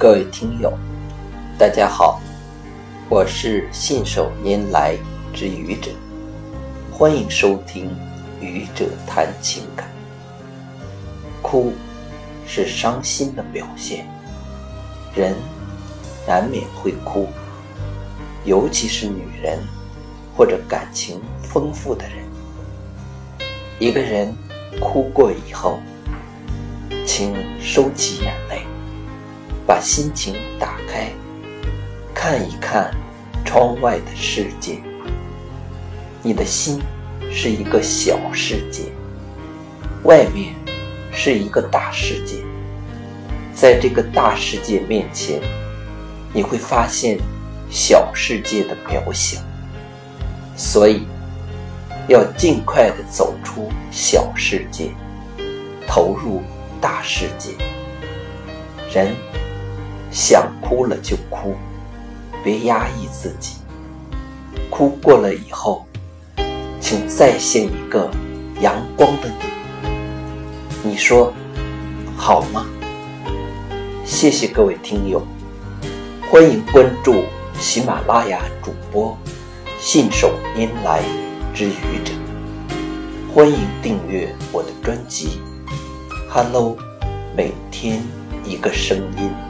各位听友，大家好，我是信手拈来之愚者，欢迎收听《愚者谈情感》。哭是伤心的表现，人难免会哭，尤其是女人或者感情丰富的人。一个人哭过以后，请收起眼泪，把心情打开，看一看窗外的世界。你的心是一个小世界，外面是一个大世界。在这个大世界面前，你会发现小世界的渺小。所以，要尽快的走出小世界，投入。大世界，人想哭了就哭，别压抑自己。哭过了以后，请再现一个阳光的你。你说好吗？谢谢各位听友，欢迎关注喜马拉雅主播信手拈来之愚者，欢迎订阅我的专辑。Hello，每天一个声音。